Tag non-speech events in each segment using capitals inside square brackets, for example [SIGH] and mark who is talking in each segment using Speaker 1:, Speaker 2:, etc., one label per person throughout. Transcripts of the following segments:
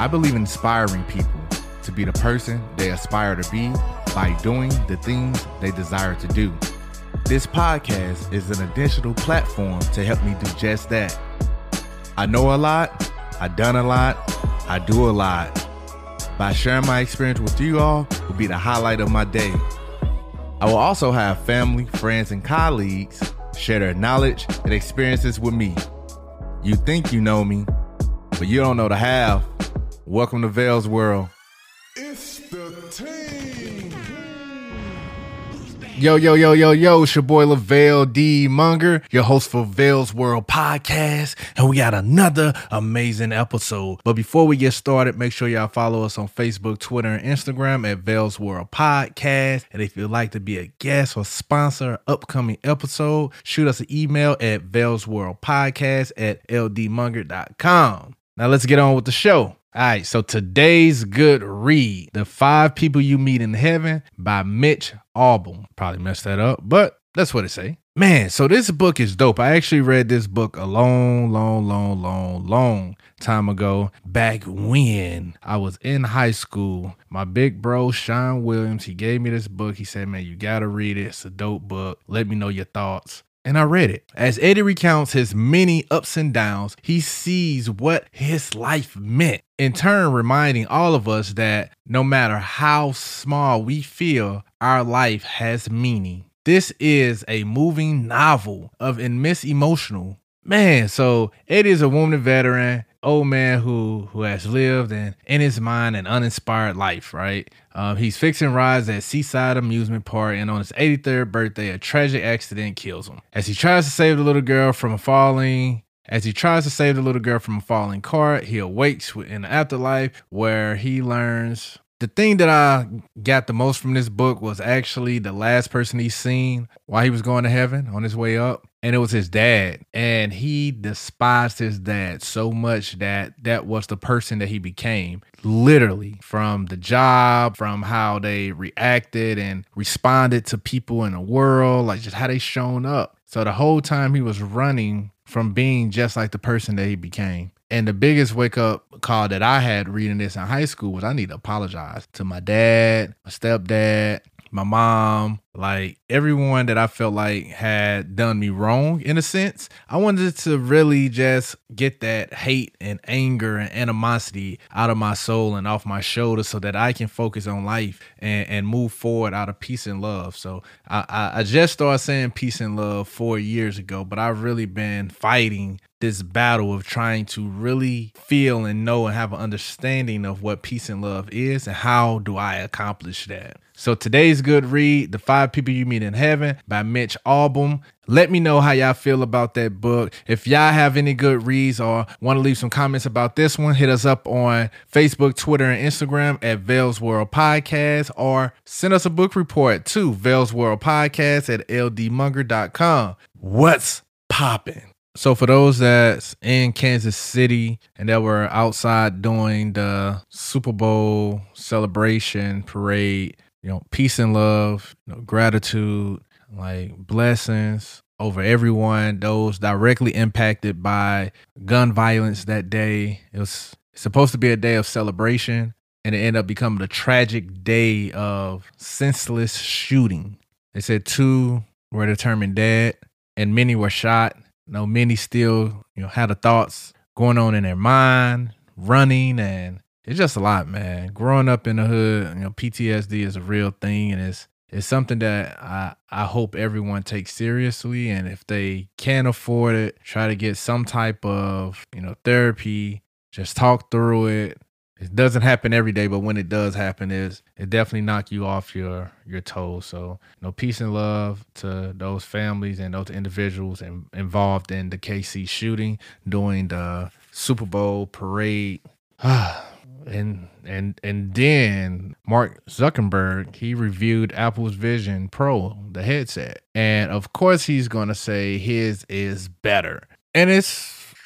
Speaker 1: I believe in inspiring people to be the person they aspire to be by doing the things they desire to do. This podcast is an additional platform to help me do just that. I know a lot, I done a lot, I do a lot. By sharing my experience with you all will be the highlight of my day. I will also have family, friends, and colleagues share their knowledge and experiences with me. You think you know me, but you don't know the half. Welcome to Vell's World.
Speaker 2: It's the team.
Speaker 1: Yo, yo, yo, yo, yo, it's your boy LaVell D. Munger, your host for Vell's World Podcast, and we got another amazing episode. But before we get started, make sure y'all follow us on Facebook, Twitter, and Instagram at Vell's World Podcast. And if you'd like to be a guest or sponsor an upcoming episode, shoot us an email at Vell's World Podcast at ldmunger.com. Now let's get on with the show. All right, so today's good read The Five People You Meet in Heaven by Mitch Albom. Probably messed that up, but that's what it say. Man, so this book is dope. I actually read this book a long, long, long, long, long time ago. Back when I was in high school, my big bro, Sean Williams, he gave me this book. He said, Man, you gotta read it. It's a dope book. Let me know your thoughts and I read it. As Eddie recounts his many ups and downs, he sees what his life meant, in turn, reminding all of us that no matter how small we feel, our life has meaning. This is a moving novel of immense emotional. Man, so Eddie is a wounded veteran, old man who who has lived and in his mind an uninspired life, right? Um, he's fixing rides at Seaside Amusement Park, and on his 83rd birthday, a tragic accident kills him. As he tries to save the little girl from falling, as he tries to save the little girl from a falling cart, he awakes in the afterlife where he learns. The thing that I got the most from this book was actually the last person he's seen while he was going to heaven on his way up and it was his dad and he despised his dad so much that that was the person that he became literally from the job from how they reacted and responded to people in the world like just how they shown up so the whole time he was running from being just like the person that he became. And the biggest wake up call that I had reading this in high school was I need to apologize to my dad, my stepdad, my mom, like everyone that I felt like had done me wrong in a sense. I wanted to really just get that hate and anger and animosity out of my soul and off my shoulders so that I can focus on life and, and move forward out of peace and love. So I, I, I just started saying peace and love four years ago, but I've really been fighting this battle of trying to really feel and know and have an understanding of what peace and love is and how do I accomplish that. So today's good read, The Five People You Meet in Heaven by Mitch Albom. Let me know how y'all feel about that book. If y'all have any good reads or want to leave some comments about this one, hit us up on Facebook, Twitter, and Instagram at Vell's World Podcast or send us a book report to Vell's World Podcast at ldmunger.com. What's popping? So for those that's in Kansas City and that were outside doing the Super Bowl celebration parade, you know, peace and love, you know, gratitude, like blessings over everyone, those directly impacted by gun violence that day. It was supposed to be a day of celebration and it ended up becoming a tragic day of senseless shooting. They said two were determined dead and many were shot you know, many still, you know, had the thoughts going on in their mind, running, and it's just a lot, man. Growing up in the hood, you know, PTSD is a real thing, and it's it's something that I I hope everyone takes seriously, and if they can't afford it, try to get some type of you know therapy. Just talk through it it doesn't happen every day, but when it does happen, is it definitely knock you off your your toes. So, you know, peace and love to those families and those individuals in, involved in the KC shooting during the Super Bowl parade. [SIGHS] and and and then Mark Zuckerberg he reviewed Apple's Vision Pro, the headset, and of course he's gonna say his is better, and it's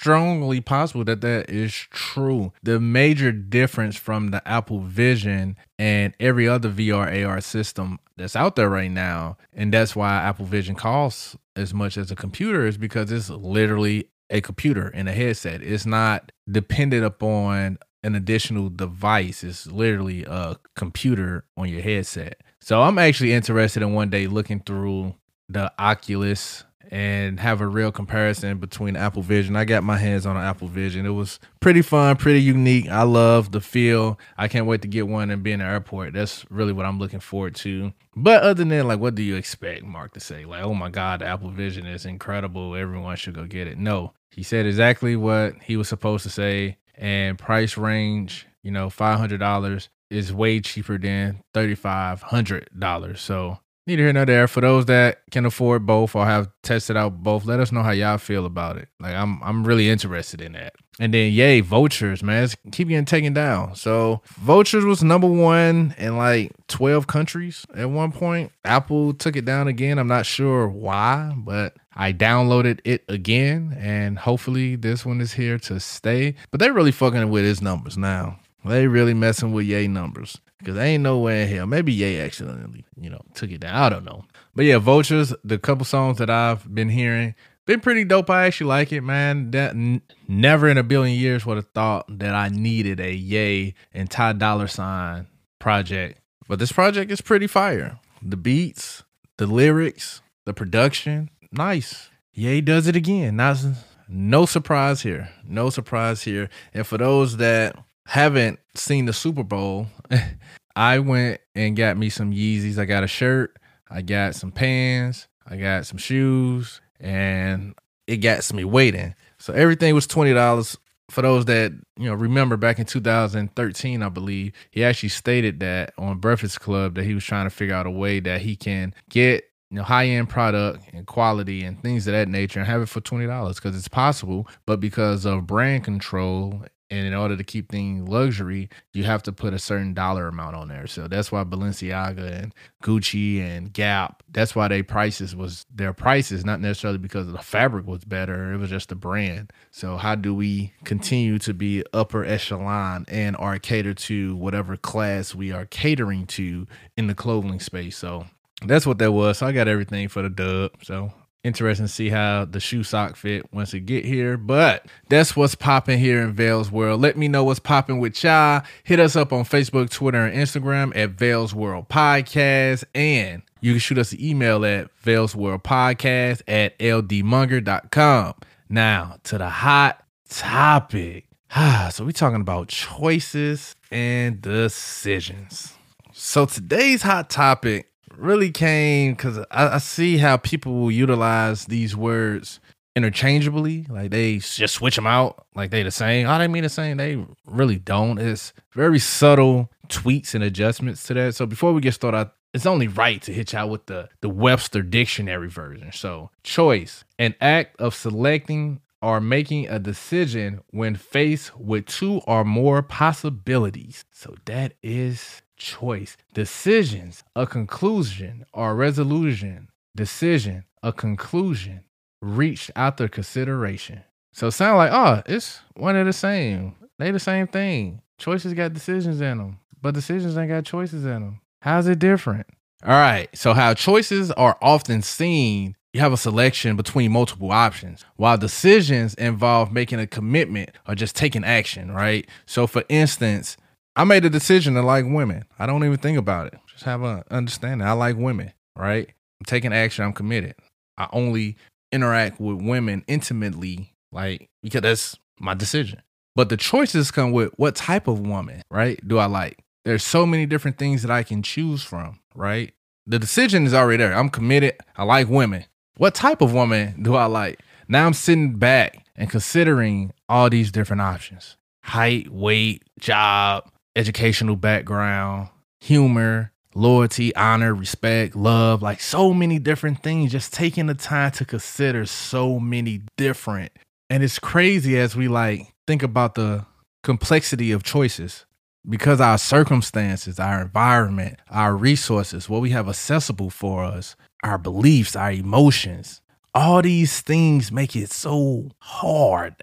Speaker 1: strongly possible that that is true. The major difference from the Apple Vision and every other VR AR system that's out there right now, and that's why Apple Vision costs as much as a computer, is because it's literally a computer in a headset. It's not dependent upon an additional device. It's literally a computer on your headset. So I'm actually interested in one day looking through the Oculus and have a real comparison between Apple Vision. I got my hands on an Apple Vision. It was pretty fun, pretty unique. I love the feel. I can't wait to get one and be in the airport. That's really what I'm looking forward to. But other than like, what do you expect Mark to say? Like, oh my God, the Apple Vision is incredible. Everyone should go get it. No, he said exactly what he was supposed to say. And price range, you know, $500 is way cheaper than $3,500. So neither here nor there. For those that can afford both or have tested out both, let us know how y'all feel about it. Like I'm I'm really interested in that. And then Ye, vultures, man. It's keep getting taken down. So vultures was number one in like 12 countries at one point. Apple took it down again. I'm not sure why, but I downloaded it again, and hopefully this one is here to stay. But they're really fucking with his numbers now. They really messing with Ye numbers. Because they ain't no way in hell. Maybe Ye accidentally, you know, took it down. I don't know. But yeah, Vultures, the couple songs that I've been hearing, been pretty dope. I actually like it, man. That n- never in a billion years would have thought that I needed a Ye and Ty Dolla $ign project. But this project is pretty fire. The beats, the lyrics, the production, nice. Ye does it again. Not, no surprise here. No surprise here. And for those that haven't seen the Super Bowl, [LAUGHS] I went and got me some Yeezys. I got a shirt, I got some pants, I got some shoes, and it got me waiting. So everything was twenty dollars. For those that you know remember back in 2013, I believe he actually stated that on Breakfast Club that he was trying to figure out a way that he can get you know high end product and quality and things of that nature and have it for twenty dollars because it's possible, but because of brand control and in order to keep things luxury, you have to put a certain dollar amount on there. So that's why Balenciaga and Gucci and Gap, that's why their prices was their prices, not necessarily because the fabric was better. It was just the brand. So how do we continue to be upper echelon and are cater to whatever class we are catering to in the clothing space? So that's what that was. So I got everything for the dub. So interesting to see how the shoe sock fit once it get here. But that's what's popping here in Vell's World. Let me know what's popping with y'all. Hit us up on Facebook, Twitter, and Instagram at Vell's World Podcast. And you can shoot us an email at Vell's World Podcast at ldmunger.com. Now to the hot topic. [SIGHS] so we're talking about choices and decisions. So today's hot topic really came because I, I, see how people will utilize these words interchangeably. Like they just switch them out, like they the same. Oh, they mean the same. They really don't. It's very subtle tweaks and adjustments to that. So before we get started, it's only right to hit y'all with the the Webster Dictionary version. So choice, an act of selecting or making a decision when faced with two or more possibilities. So that is choice. Decisions, a conclusion or resolution. Decision, a conclusion reached after consideration. So sound like, oh, it's one of the same. They the same thing. Choices got decisions in them, but decisions ain't got choices in them. How's it different? All right. So how choices are often seen, you have a selection between multiple options, while decisions involve making a commitment or just taking action, right? So for instance, I made a decision to like women. I don't even think about it. Just have a understanding. I like women, right? I'm taking action. I'm committed. I only interact with women intimately, like because that's my decision. But the choices come with what type of woman, right? Do I like? There's so many different things that I can choose from, right? The decision is already there. I'm committed. I like women. What type of woman do I like? Now I'm sitting back and considering all these different options height, weight, job, educational background, humor, loyalty, honor, respect, love, like so many different things, just taking the time to consider so many different. And it's crazy as we like think about the complexity of choices because our circumstances, our environment, our resources, what we have accessible for us, our beliefs, our emotions, all these things make it so hard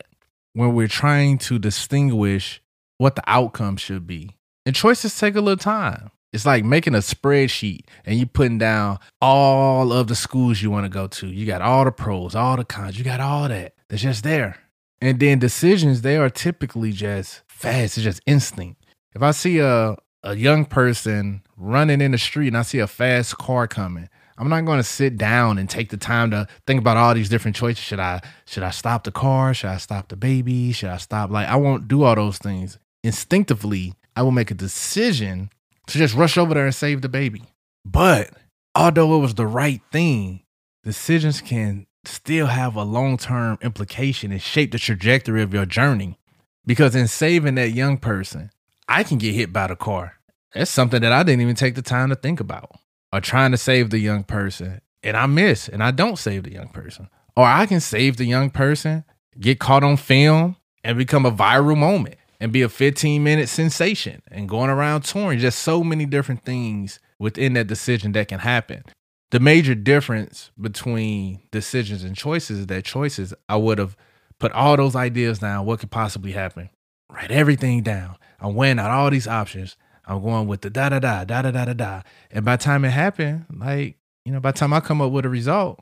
Speaker 1: when we're trying to distinguish what the outcome should be. And choices take a little time. It's like making a spreadsheet and you're putting down all of the schools you want to go to. You got all the pros, all the cons, you got all that. It's just there. And then decisions, they are typically just fast. It's just instinct. If I see a, a young person running in the street and I see a fast car coming, I'm not going to sit down and take the time to think about all these different choices. Should I should I stop the car? Should I stop the baby? Should I stop? Like I won't do all those things. Instinctively, I will make a decision to just rush over there and save the baby. But although it was the right thing, decisions can still have a long-term implication and shape the trajectory of your journey. Because in saving that young person, I can get hit by the car. That's something that I didn't even take the time to think about or trying to save the young person and I miss and I don't save the young person. Or I can save the young person, get caught on film, and become a viral moment and be a 15 minute sensation and going around touring. Just so many different things within that decision that can happen. The major difference between decisions and choices is that choices, I would have put all those ideas down, what could possibly happen, write everything down. I'm weighing out all these options I'm going with the da da da da da da da da. And by the time it happened, like, you know, by the time I come up with a result,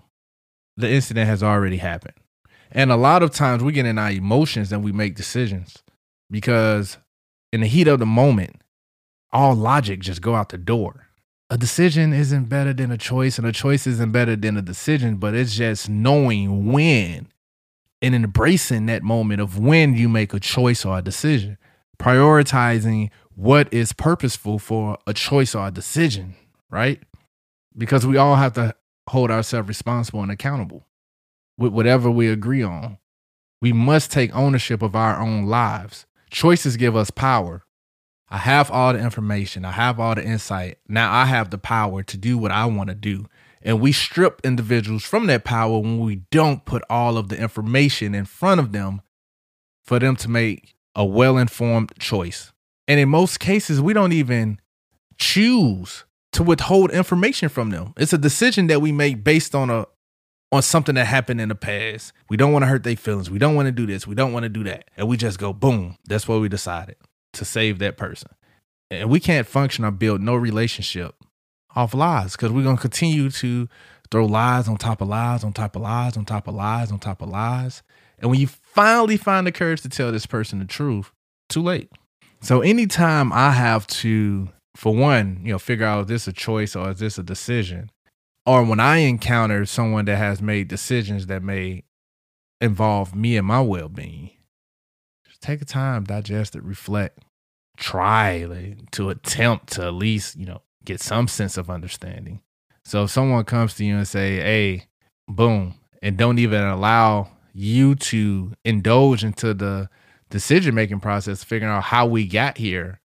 Speaker 1: the incident has already happened. And a lot of times we get in our emotions and we make decisions because in the heat of the moment, all logic just go out the door. A decision isn't better than a choice, and a choice isn't better than a decision, but it's just knowing when and embracing that moment of when you make a choice or a decision, prioritizing what is purposeful for a choice or a decision, right? Because we all have to hold ourselves responsible and accountable with whatever we agree on. We must take ownership of our own lives. Choices give us power. I have all the information, I have all the insight. Now I have the power to do what I want to do. And we strip individuals from that power when we don't put all of the information in front of them for them to make a well informed choice. And in most cases, we don't even choose to withhold information from them. It's a decision that we make based on a on something that happened in the past. We don't want to hurt their feelings. We don't want to do this. We don't want to do that. And we just go, boom, that's what we decided to save that person. And we can't function or build no relationship off lies because we're going to continue to throw lies on top of lies on top of lies on top of lies on top of lies. And when you finally find the courage to tell this person the truth, too late. So anytime I have to, for one, you know, figure out is this a choice or is this a decision, or when I encounter someone that has made decisions that may involve me and my well being, just take a time, digest it, reflect, try like, to attempt to at least, you know, get some sense of understanding. So if someone comes to you and say, hey, boom, and don't even allow you to indulge into the decision making process, figuring out how we got here,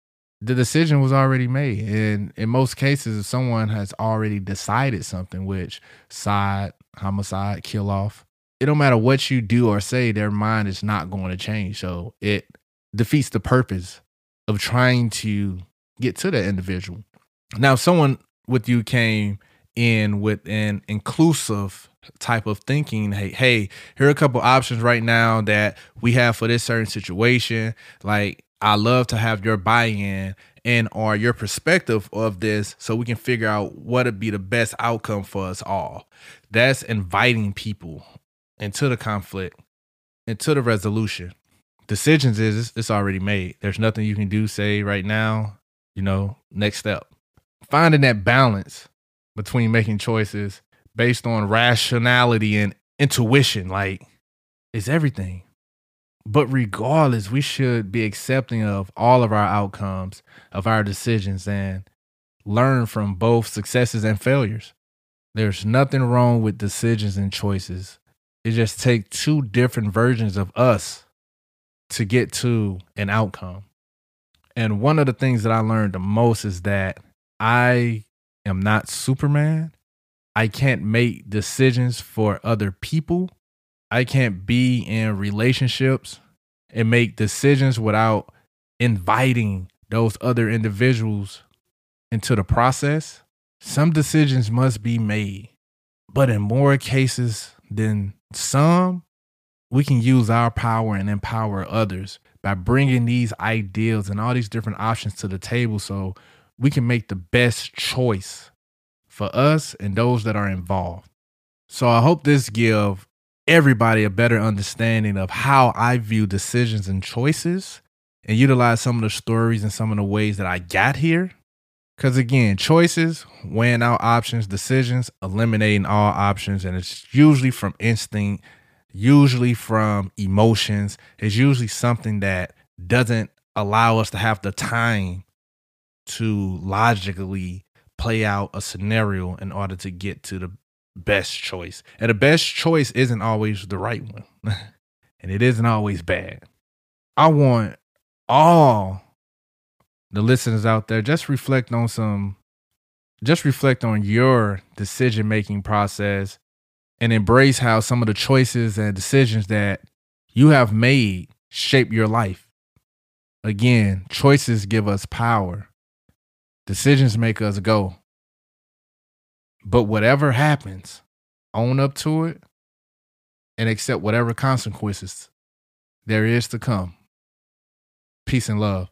Speaker 1: the decision was already made. And in most cases, if someone has already decided something, which side, homicide, kill off, it don't matter what you do or say, their mind is not going to change. So it defeats the purpose of trying to get to that individual. Now, if someone with you came in with an inclusive type of thinking hey hey here are a couple options right now that we have for this certain situation like i love to have your buy-in and or your perspective of this so we can figure out what would be the best outcome for us all that's inviting people into the conflict into the resolution decisions is it's already made there's nothing you can do say right now you know next step finding that balance between making choices based on rationality and intuition. Like, it's everything. But regardless, we should be accepting of all of our outcomes, of our decisions, and learn from both successes and failures. There's nothing wrong with decisions and choices. It just takes two different versions of us to get to an outcome. And one of the things that I learned the most is that I am not Superman I can't make decisions for other people. I can't be in relationships and make decisions without inviting those other individuals into the process. Some decisions must be made, but in more cases than some, we can use our power and empower others by bringing these ideals and all these different options to the table so we can make the best choice for us and those that are involved. So I hope this give everybody a better understanding of how I view decisions and choices and utilize some of the stories and some of the ways that I got here. Because again, choices, weighing out options, decisions, eliminating all options. And it's usually from instinct, usually from emotions. It's usually something that doesn't allow us to have the time to logically play out a scenario in order to get to the best choice. And the best choice isn't always the right one, [LAUGHS] and it isn't always bad. I want all the listeners out there just reflect on some, just reflect on your decision making process and embrace how some of the choices and decisions that you have made shape your life. Again, choices give us power. Decisions make us go. But whatever happens, own up to it and accept whatever consequences there is to come. Peace and love.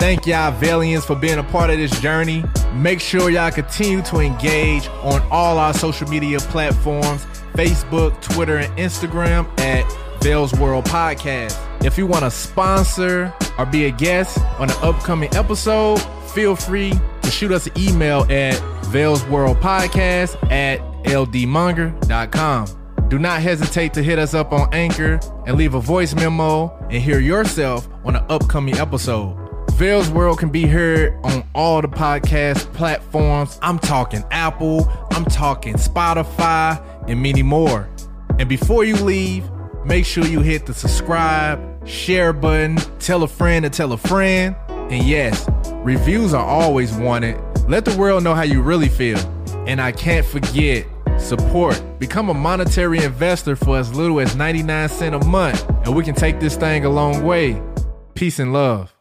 Speaker 1: Thank y'all, Valians, for being a part of this journey. Make sure y'all continue to engage on all our social media platforms Facebook, Twitter, and Instagram at Vell's World Podcast. If you want to sponsor or be a guest on an upcoming episode, feel free to shoot us an email at Vell's World Podcast at ldmunger.com. Do not hesitate to hit us up on Anchor and leave a voice memo and hear yourself on an upcoming episode. Vell's World can be heard on all the podcast platforms. I'm talking Apple, I'm talking Spotify, and many more. And before you leave, make sure you hit the subscribe, share button, tell a friend to tell a friend. And yes, reviews are always wanted. Let the world know how you really feel. And I can't forget support. Become a monetary investor for as little as 99 cents a month, and we can take this thing a long way. Peace and love.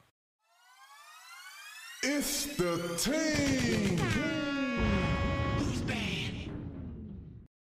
Speaker 2: Team.